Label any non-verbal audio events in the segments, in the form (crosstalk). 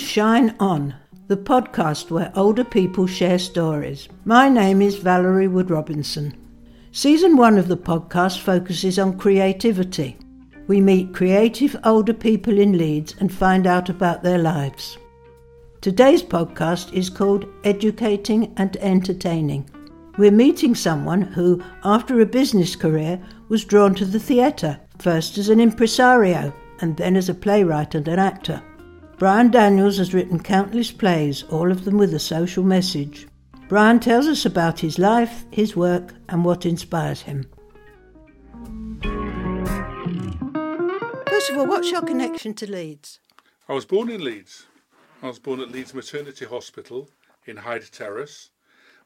Shine On, the podcast where older people share stories. My name is Valerie Wood Robinson. Season one of the podcast focuses on creativity. We meet creative older people in Leeds and find out about their lives. Today's podcast is called Educating and Entertaining. We're meeting someone who, after a business career, was drawn to the theatre, first as an impresario and then as a playwright and an actor. Brian Daniels has written countless plays, all of them with a social message. Brian tells us about his life, his work, and what inspires him. First of all, what's your connection to Leeds? I was born in Leeds. I was born at Leeds Maternity Hospital in Hyde Terrace,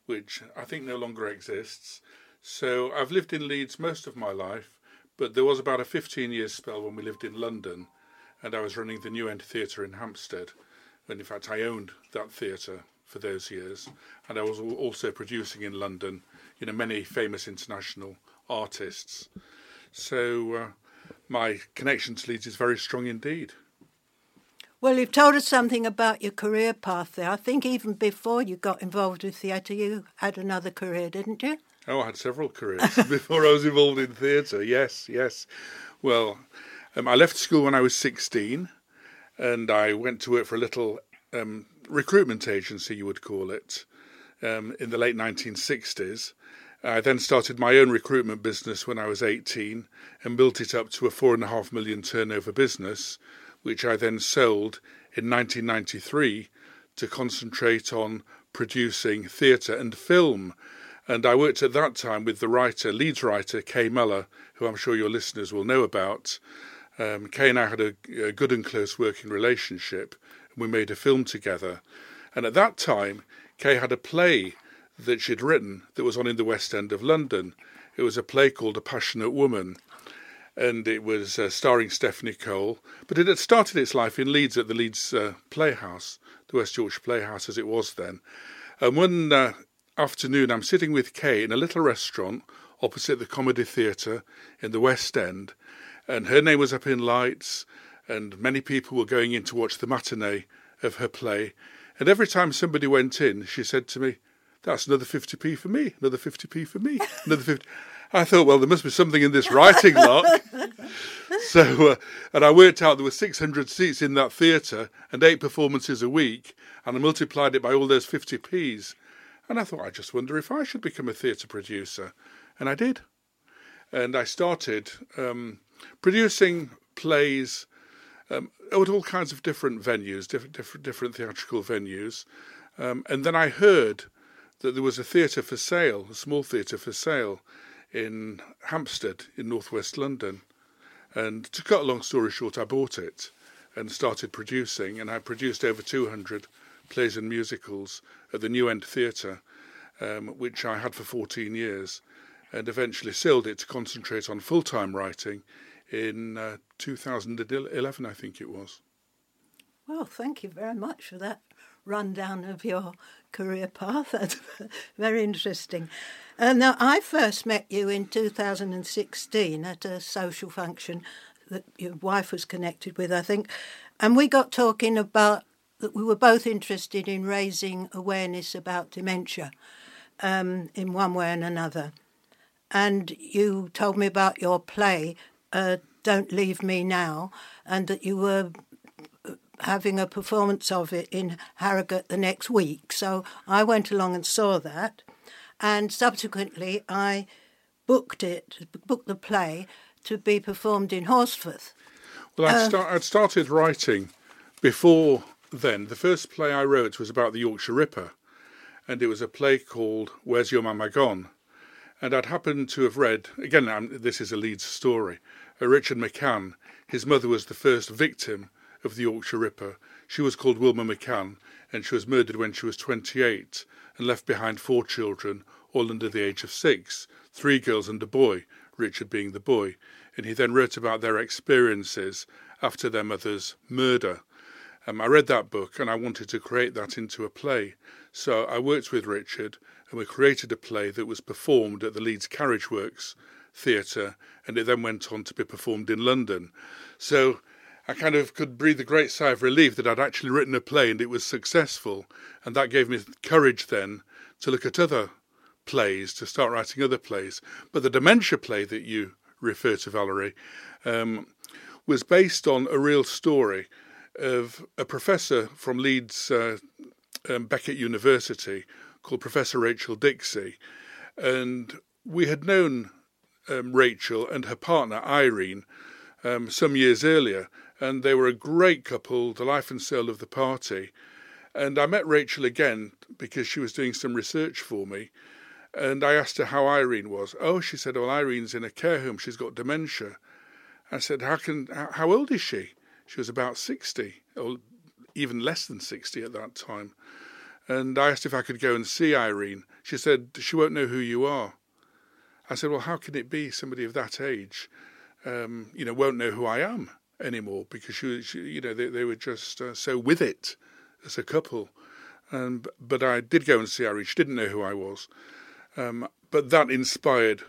which I think no longer exists. So I've lived in Leeds most of my life, but there was about a 15 year spell when we lived in London and I was running the New End Theatre in Hampstead. And in fact, I owned that theatre for those years, and I was also producing in London, you know, many famous international artists. So uh, my connection to Leeds is very strong indeed. Well, you've told us something about your career path there. I think even before you got involved with theatre, you had another career, didn't you? Oh, I had several careers (laughs) before I was involved in theatre. Yes, yes. Well, um, I left school when I was 16 and I went to work for a little um, recruitment agency, you would call it, um, in the late 1960s. I then started my own recruitment business when I was 18 and built it up to a four and a half million turnover business, which I then sold in 1993 to concentrate on producing theatre and film. And I worked at that time with the writer, Leeds writer Kay Mellor, who I'm sure your listeners will know about. Um, Kay and I had a, a good and close working relationship, and we made a film together. And at that time, Kay had a play that she'd written that was on in the West End of London. It was a play called A Passionate Woman, and it was uh, starring Stephanie Cole. But it had started its life in Leeds at the Leeds uh, Playhouse, the West Yorkshire Playhouse as it was then. And one uh, afternoon, I'm sitting with Kay in a little restaurant opposite the Comedy Theatre in the West End, and her name was up in lights, and many people were going in to watch the matinee of her play. And every time somebody went in, she said to me, "That's another fifty p for me, another fifty p for me, another 50 I thought, well, there must be something in this writing lot. (laughs) so, uh, and I worked out there were 600 seats in that theatre and eight performances a week, and I multiplied it by all those 50p's. And I thought, I just wonder if I should become a theatre producer. And I did. And I started um, producing plays um, at all kinds of different venues, different different, different theatrical venues. Um, and then I heard that there was a theatre for sale, a small theatre for sale, in Hampstead in northwest London. And to cut a long story short, I bought it and started producing, and I produced over 200 plays and musicals at the New End Theatre, um, which I had for 14 years, and eventually sold it to concentrate on full time writing in uh, 2011, I think it was. Well, thank you very much for that rundown of your career path. (laughs) That's very interesting. Uh, now, I first met you in 2016 at a social function that your wife was connected with, I think, and we got talking about that we were both interested in raising awareness about dementia um, in one way and another. And you told me about your play uh, Don't Leave Me Now, and that you were uh, having a performance of it in Harrogate the next week. So I went along and saw that, and subsequently I booked it, booked the play to be performed in Horsforth. Well, I'd, uh, start, I'd started writing before then. The first play I wrote was about the Yorkshire Ripper, and it was a play called Where's Your Mama Gone? And I'd happened to have read, again, this is a Leeds story, uh, Richard McCann. His mother was the first victim of the Yorkshire Ripper. She was called Wilma McCann, and she was murdered when she was 28 and left behind four children, all under the age of six three girls and a boy, Richard being the boy. And he then wrote about their experiences after their mother's murder. Um, I read that book and I wanted to create that into a play. So I worked with Richard and we created a play that was performed at the Leeds Carriage Works Theatre and it then went on to be performed in London. So I kind of could breathe a great sigh of relief that I'd actually written a play and it was successful. And that gave me courage then to look at other plays, to start writing other plays. But the dementia play that you refer to, Valerie, um, was based on a real story of a professor from Leeds uh, um, Beckett University called Professor Rachel Dixey. And we had known um, Rachel and her partner Irene um, some years earlier, and they were a great couple, the life and soul of the party. And I met Rachel again because she was doing some research for me. And I asked her how Irene was. Oh, she said, well, Irene's in a care home. She's got dementia. I said, how can, how old is she? She was about 60, or even less than 60 at that time. And I asked if I could go and see Irene. She said, she won't know who you are. I said, well, how can it be somebody of that age, um, you know, won't know who I am anymore because she, she you know, they, they were just uh, so with it as a couple. Um, but I did go and see Irene. She didn't know who I was. Um, but that inspired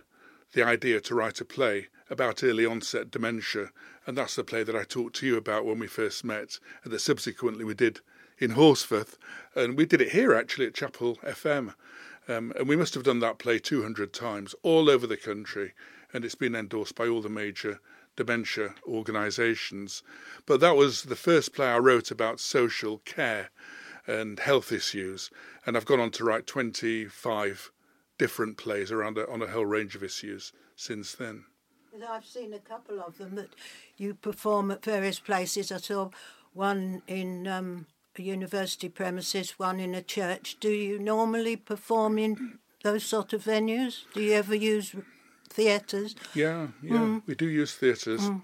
the idea to write a play about early onset dementia. And that's the play that I talked to you about when we first met, and that subsequently we did in Horsforth. And we did it here actually at Chapel FM. Um, and we must have done that play 200 times all over the country, and it's been endorsed by all the major dementia organisations. But that was the first play I wrote about social care and health issues, and I've gone on to write 25 different plays around a, on a whole range of issues since then. I've seen a couple of them that you perform at various places. I saw one in um, university premises, one in a church. Do you normally perform in those sort of venues? Do you ever use theatres? Yeah, yeah, mm. we do use theatres. Mm.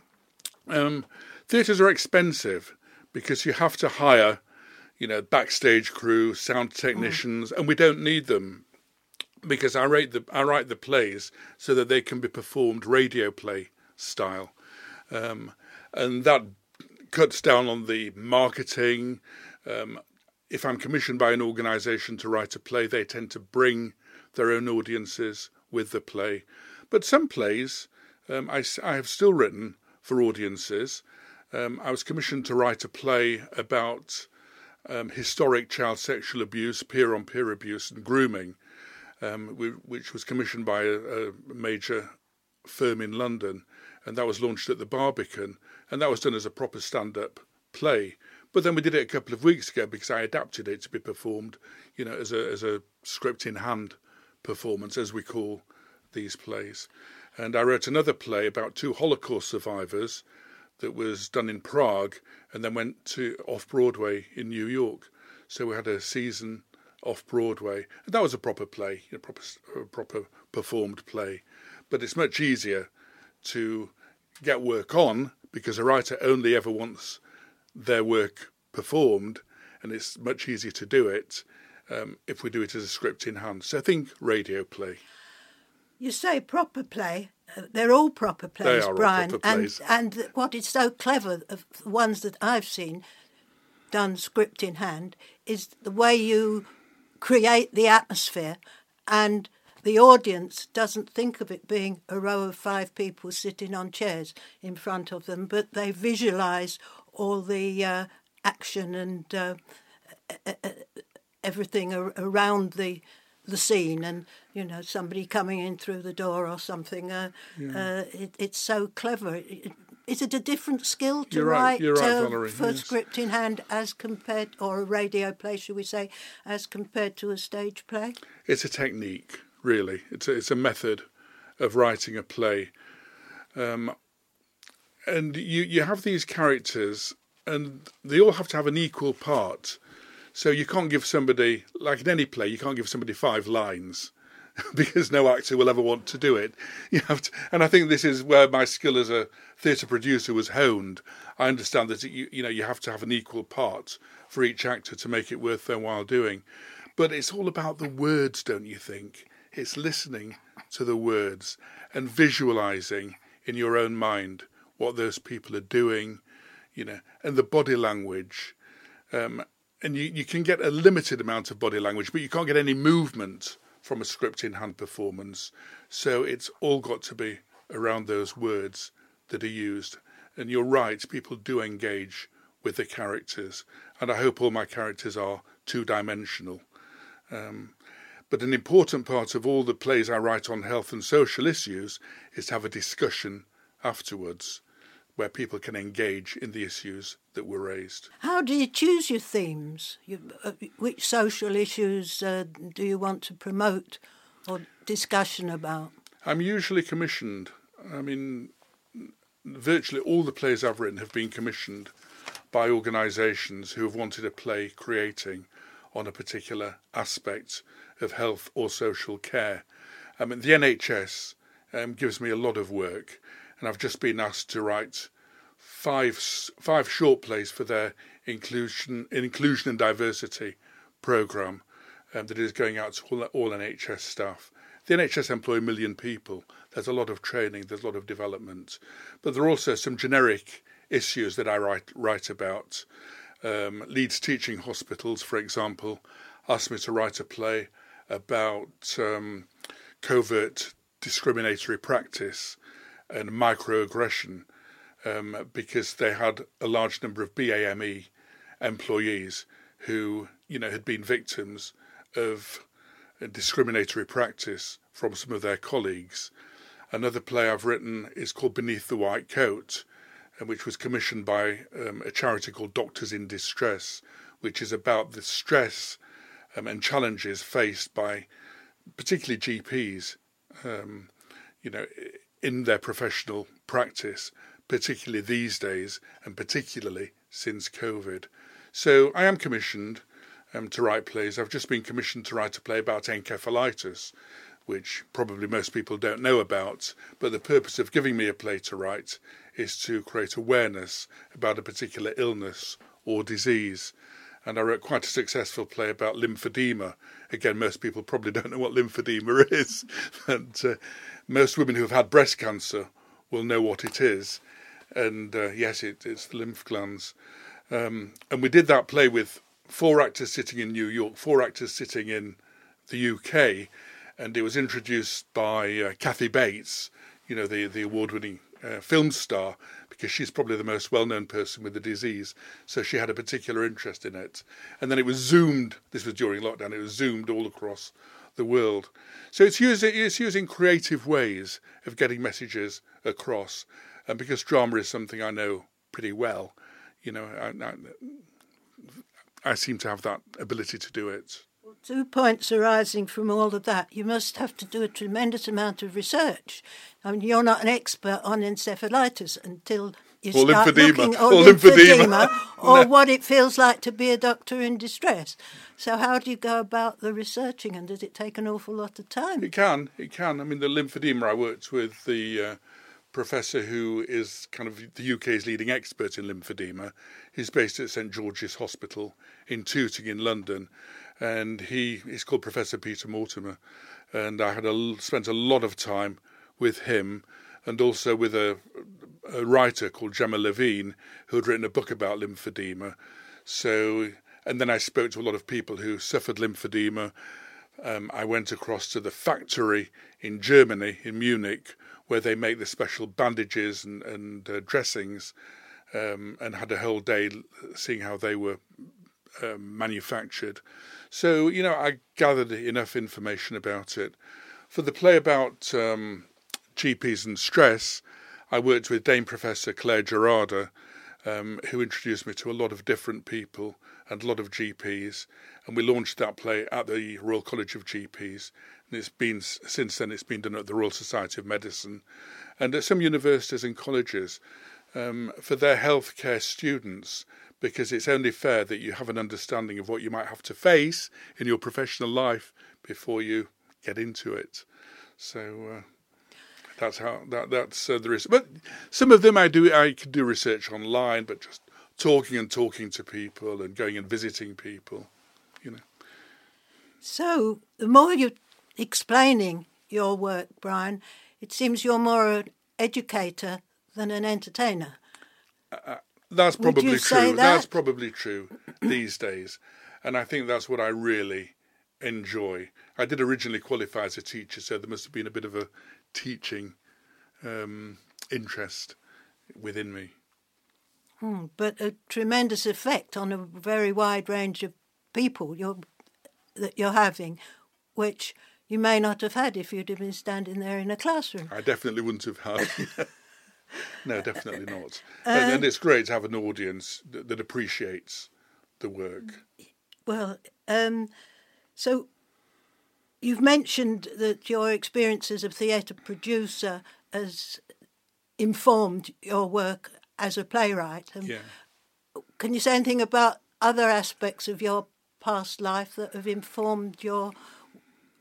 Um, theatres are expensive because you have to hire, you know, backstage crew, sound technicians, mm. and we don't need them because I write the I write the plays so that they can be performed radio play style, um, and that cuts down on the marketing um, if I'm commissioned by an organisation to write a play, they tend to bring their own audiences with the play. But some plays um, I, I, have still written for audiences. Um, I was commissioned to write a play about um, historic child sexual abuse, peer on peer abuse, and grooming, um, which was commissioned by a, a major firm in London. And that was launched at the Barbican. And that was done as a proper stand up play. But then we did it a couple of weeks ago because I adapted it to be performed, you know, as a as a script in hand performance, as we call these plays. And I wrote another play about two Holocaust survivors that was done in Prague and then went to off Broadway in New York. So we had a season off Broadway, and that was a proper play, a proper a proper performed play. But it's much easier to get work on because a writer only ever wants their work performed, and it's much easier to do it um, if we do it as a script in hand. So I think radio play. You say proper play. Uh, they're all proper plays, Brian. Proper plays. And and what is so clever of the ones that I've seen done script in hand is the way you create the atmosphere and the audience doesn't think of it being a row of five people sitting on chairs in front of them, but they visualize all the uh, action and uh, everything around the the scene and you know somebody coming in through the door or something uh, yeah. uh, it, it's so clever. Is it a different skill to you're write right, right, uh, Valerie, for yes. script in hand as compared or a radio play should we say as compared to a stage play? It's a technique really. It's a, it's a method of writing a play. Um, and you you have these characters, and they all have to have an equal part. So you can't give somebody, like in any play, you can't give somebody five lines (laughs) because no actor will ever want to do it. You have to, and I think this is where my skill as a theatre producer was honed. I understand that you, you know you have to have an equal part for each actor to make it worth their while doing. But it's all about the words, don't you think? It's listening to the words and visualizing in your own mind what those people are doing, you know, and the body language. Um, and you, you can get a limited amount of body language, but you can't get any movement from a script in hand performance. So it's all got to be around those words that are used. And you're right, people do engage with the characters, and I hope all my characters are two dimensional. Um, but an important part of all the plays I write on health and social issues is to have a discussion afterwards where people can engage in the issues that were raised. How do you choose your themes? You, uh, which social issues uh, do you want to promote or discussion about? I'm usually commissioned. I mean, virtually all the plays I've written have been commissioned by organisations who have wanted a play creating on a particular aspect of health or social care. I mean, the NHS um, gives me a lot of work, and I've just been asked to write five five short plays for their inclusion inclusion and diversity program um, that is going out to all, all NHS staff. The NHS employ a million people. There's a lot of training, there's a lot of development, but there are also some generic issues that I write write about. Um, Leeds Teaching Hospitals, for example, asked me to write a play about um, covert discriminatory practice and microaggression um, because they had a large number of BAME employees who, you know, had been victims of discriminatory practice from some of their colleagues. Another play I've written is called Beneath the White Coat, which was commissioned by um, a charity called Doctors in Distress, which is about the stress um, and challenges faced by particularly GPs, um, you know, in their professional practice, particularly these days, and particularly since COVID. So I am commissioned um, to write plays. I've just been commissioned to write a play about encephalitis, which probably most people don't know about. But the purpose of giving me a play to write is to create awareness about a particular illness or disease. And I wrote quite a successful play about lymphedema. Again, most people probably (laughs) don't know what lymphedema is, (laughs) but uh, most women who have had breast cancer will know what it is. And uh, yes, it, it's the lymph glands. Um, and we did that play with four actors sitting in New York, four actors sitting in the UK, and it was introduced by uh, Kathy Bates, you know, the, the award winning uh, film star, because she's probably the most well known person with the disease. So she had a particular interest in it. And then it was zoomed, this was during lockdown, it was zoomed all across the world. So it's using, it's using creative ways of getting messages across. And because drama is something I know pretty well, you know, I, I, I seem to have that ability to do it. Two points arising from all of that. You must have to do a tremendous amount of research. I mean, you're not an expert on encephalitis until you or start lymphedema. looking or, or lymphedema, lymphedema. (laughs) or No. what it feels like to be a doctor in distress. So, how do you go about the researching, and does it take an awful lot of time? It can, it can. I mean, the lymphedema, I worked with the uh, professor who is kind of the UK's leading expert in lymphedema. He's based at St George's Hospital in Tooting in London, and he is called Professor Peter Mortimer. And I had a, spent a lot of time with him, and also with a, a writer called Gemma Levine, who had written a book about lymphedema. So, and then I spoke to a lot of people who suffered lymphedema. Um, I went across to the factory in Germany, in Munich, where they make the special bandages and, and uh, dressings, um, and had a whole day seeing how they were um, manufactured. So, you know, I gathered enough information about it. For the play about um, GPs and stress, I worked with Dame Professor Clare Gerada, um, who introduced me to a lot of different people and a lot of GPs, and we launched that play at the Royal College of GPs. And it's been since then it's been done at the Royal Society of Medicine, and at some universities and colleges um, for their healthcare students, because it's only fair that you have an understanding of what you might have to face in your professional life before you get into it. So. Uh, that's how that that's uh, the risk. But some of them I do I could do research online, but just talking and talking to people and going and visiting people, you know. So, the more you're explaining your work, Brian, it seems you're more an educator than an entertainer. That's probably true. That's probably true these days, and I think that's what I really enjoy. I did originally qualify as a teacher, so there must have been a bit of a teaching um, interest within me. Mm, but a tremendous effect on a very wide range of people you're, that you're having, which you may not have had if you'd have been standing there in a classroom. I definitely wouldn't have had. (laughs) no, definitely not. Uh, (laughs) and, and, it's great to have an audience that, that appreciates the work. Well, um, so you've mentioned that your experience as a theatre producer has informed your work as a playwright. Um, yeah. Can you say anything about other aspects of your past life that have informed your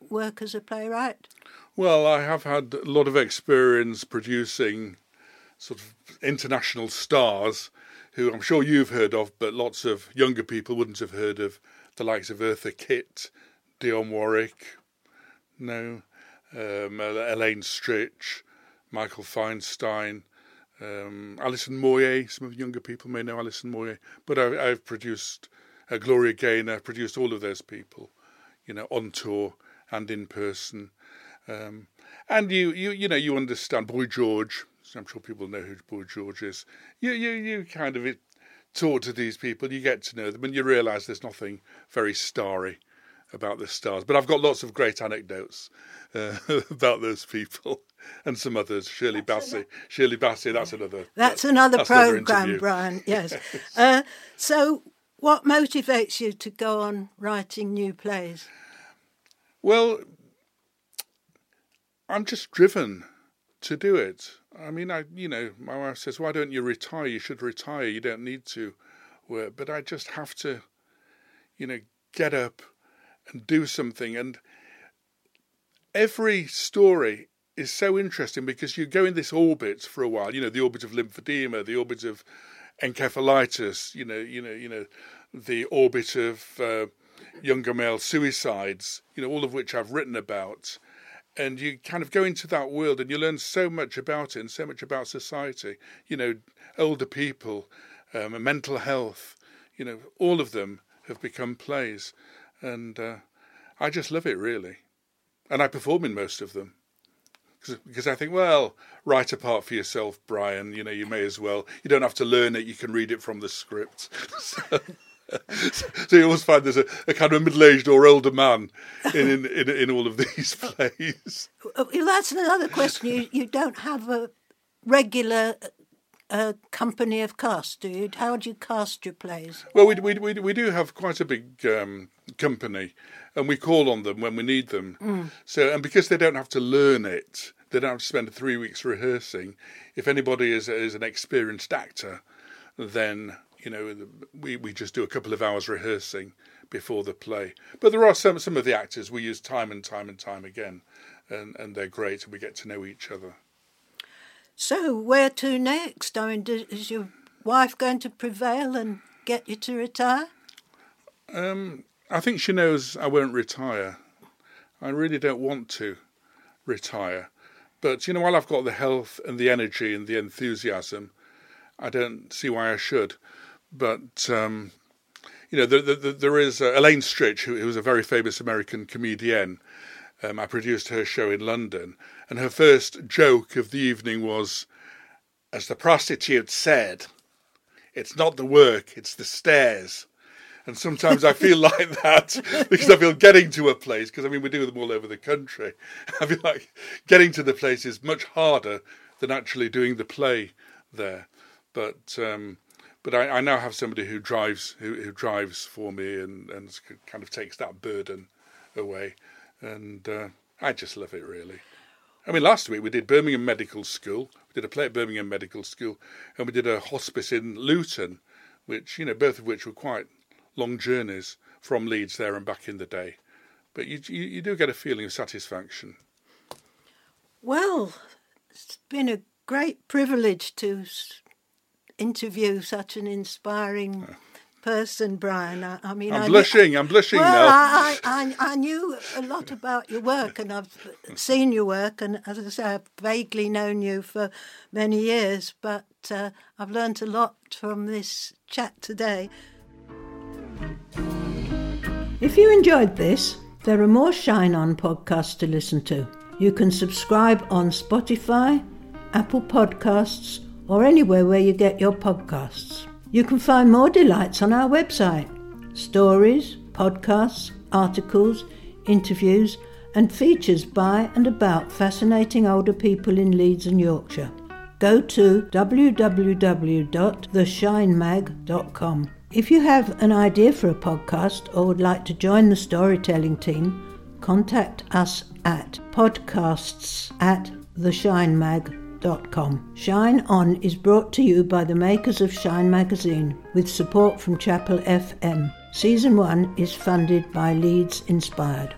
work as a playwright? Well, I have had a lot of experience producing sort of international stars who I'm sure you've heard of, but lots of younger people wouldn't have heard of the likes of Eartha Kitt, Dionne Warwick, no, um, Elaine Stritch, Michael Feinstein, um, Alison Moyet. Some of the younger people may know Alison Moyet, but I, have produced uh, Gloria Gaynor, I've produced all of those people, you know, on tour and in person. Um, and you, you, you know, you understand Boy George. I'm sure people know who Boy George is. You, you, you kind of talk to these people, you get to know them, and you realise there's nothing very starry about the stars. But I've got lots of great anecdotes uh, (laughs) about those people (laughs) and some others. Shirley that's Bassey, Shirley Bassey. That's another. That's, another that's program, another Brian. Yes. (laughs) uh, so, what motivates you to go on writing new plays? Well, I'm just driven to do it. I mean, I you know, my wife says, "Why don't you retire? You should retire. You don't need to work." But I just have to, you know, get up and do something. And every story is so interesting because you go in this orbit for a while. You know, the orbit of lymphedema, the orbit of encephalitis. You know, you know, you know, the orbit of uh, younger male suicides. You know, all of which I've written about. And you kind of go into that world and you learn so much about it and so much about society. You know, older people, um, mental health. You know, all of them have become plays and uh, I just love it really, and I perform in most of them because I think, well, write a part for yourself, Brian. You know, you may as well. You don't have to learn it; you can read it from the script. (laughs) so, (laughs) so you always find there's a, a kind of a middle-aged or older man in in, in, in all of these (laughs) plays. Well, that's another question. You you don't have a regular a company of cast, do you? How do you cast your plays? Well, we we we, we do have quite a big um, company, and we call on them when we need them. Mm. So, and because they don't have to learn it, they don't have to spend three weeks rehearsing. If anybody is is an experienced actor, then you know we we just do a couple of hours rehearsing before the play. But there are some some of the actors we use time and time and time again, and and they're great, and we get to know each other. So, where to next? I mean, is your wife going to prevail and get you to retire? Um, I think she knows I won't retire. I really don't want to retire. But, you know, while I've got the health and the energy and the enthusiasm, I don't see why I should. But, um, you know, there, there, there is uh, Elaine Stritch, who, was a very famous American comedian. Um, I produced her show in London, and her first joke of the evening was, as the prostitute said, it's not the work, it's the stairs. And sometimes I feel (laughs) like that (laughs) because I feel getting to a place, because I mean, we do them all over the country. (laughs) I feel like getting to the place is much harder than actually doing the play there. But um, but I, I, now have somebody who drives who, who drives for me and, and kind of takes that burden away. And uh, I just love it really. I mean, last week we did Birmingham Medical School. We did a play at Birmingham Medical School, and we did a hospice in Luton, which you know, both of which were quite long journeys from Leeds there and back in the day. But you you, you do get a feeling of satisfaction. Well, it's been a great privilege to interview such an inspiring. Person, Brian. I, I mean, I'm I blushing. Knew, I'm blushing well, now. I, I, I knew a lot about your work, and I've seen your work, and as I say, I've vaguely known you for many years. But uh, I've learned a lot from this chat today. If you enjoyed this, there are more Shine On podcasts to listen to. You can subscribe on Spotify, Apple Podcasts, or anywhere where you get your podcasts. You can find more delights on our website stories, podcasts, articles, interviews, and features by and about fascinating older people in Leeds and Yorkshire. Go to www.theshinemag.com. If you have an idea for a podcast or would like to join the storytelling team, contact us at podcasts at theshinemag.com. Shine On is brought to you by the makers of Shine Magazine with support from Chapel FM. Season 1 is funded by Leeds Inspired.